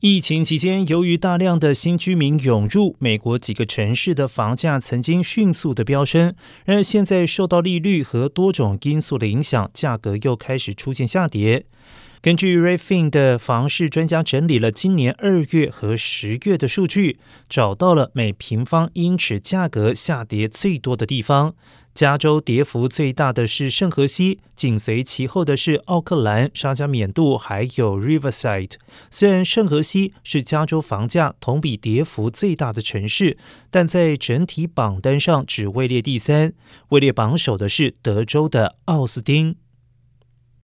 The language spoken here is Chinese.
疫情期间，由于大量的新居民涌入，美国几个城市的房价曾经迅速的飙升。然而，现在受到利率和多种因素的影响，价格又开始出现下跌。根据 Rayfin 的房市专家整理了今年二月和十月的数据，找到了每平方英尺价格下跌最多的地方。加州跌幅最大的是圣荷西，紧随其后的是奥克兰、沙加缅度，还有 Riverside。虽然圣荷西是加州房价同比跌幅最大的城市，但在整体榜单上只位列第三，位列榜首的是德州的奥斯汀。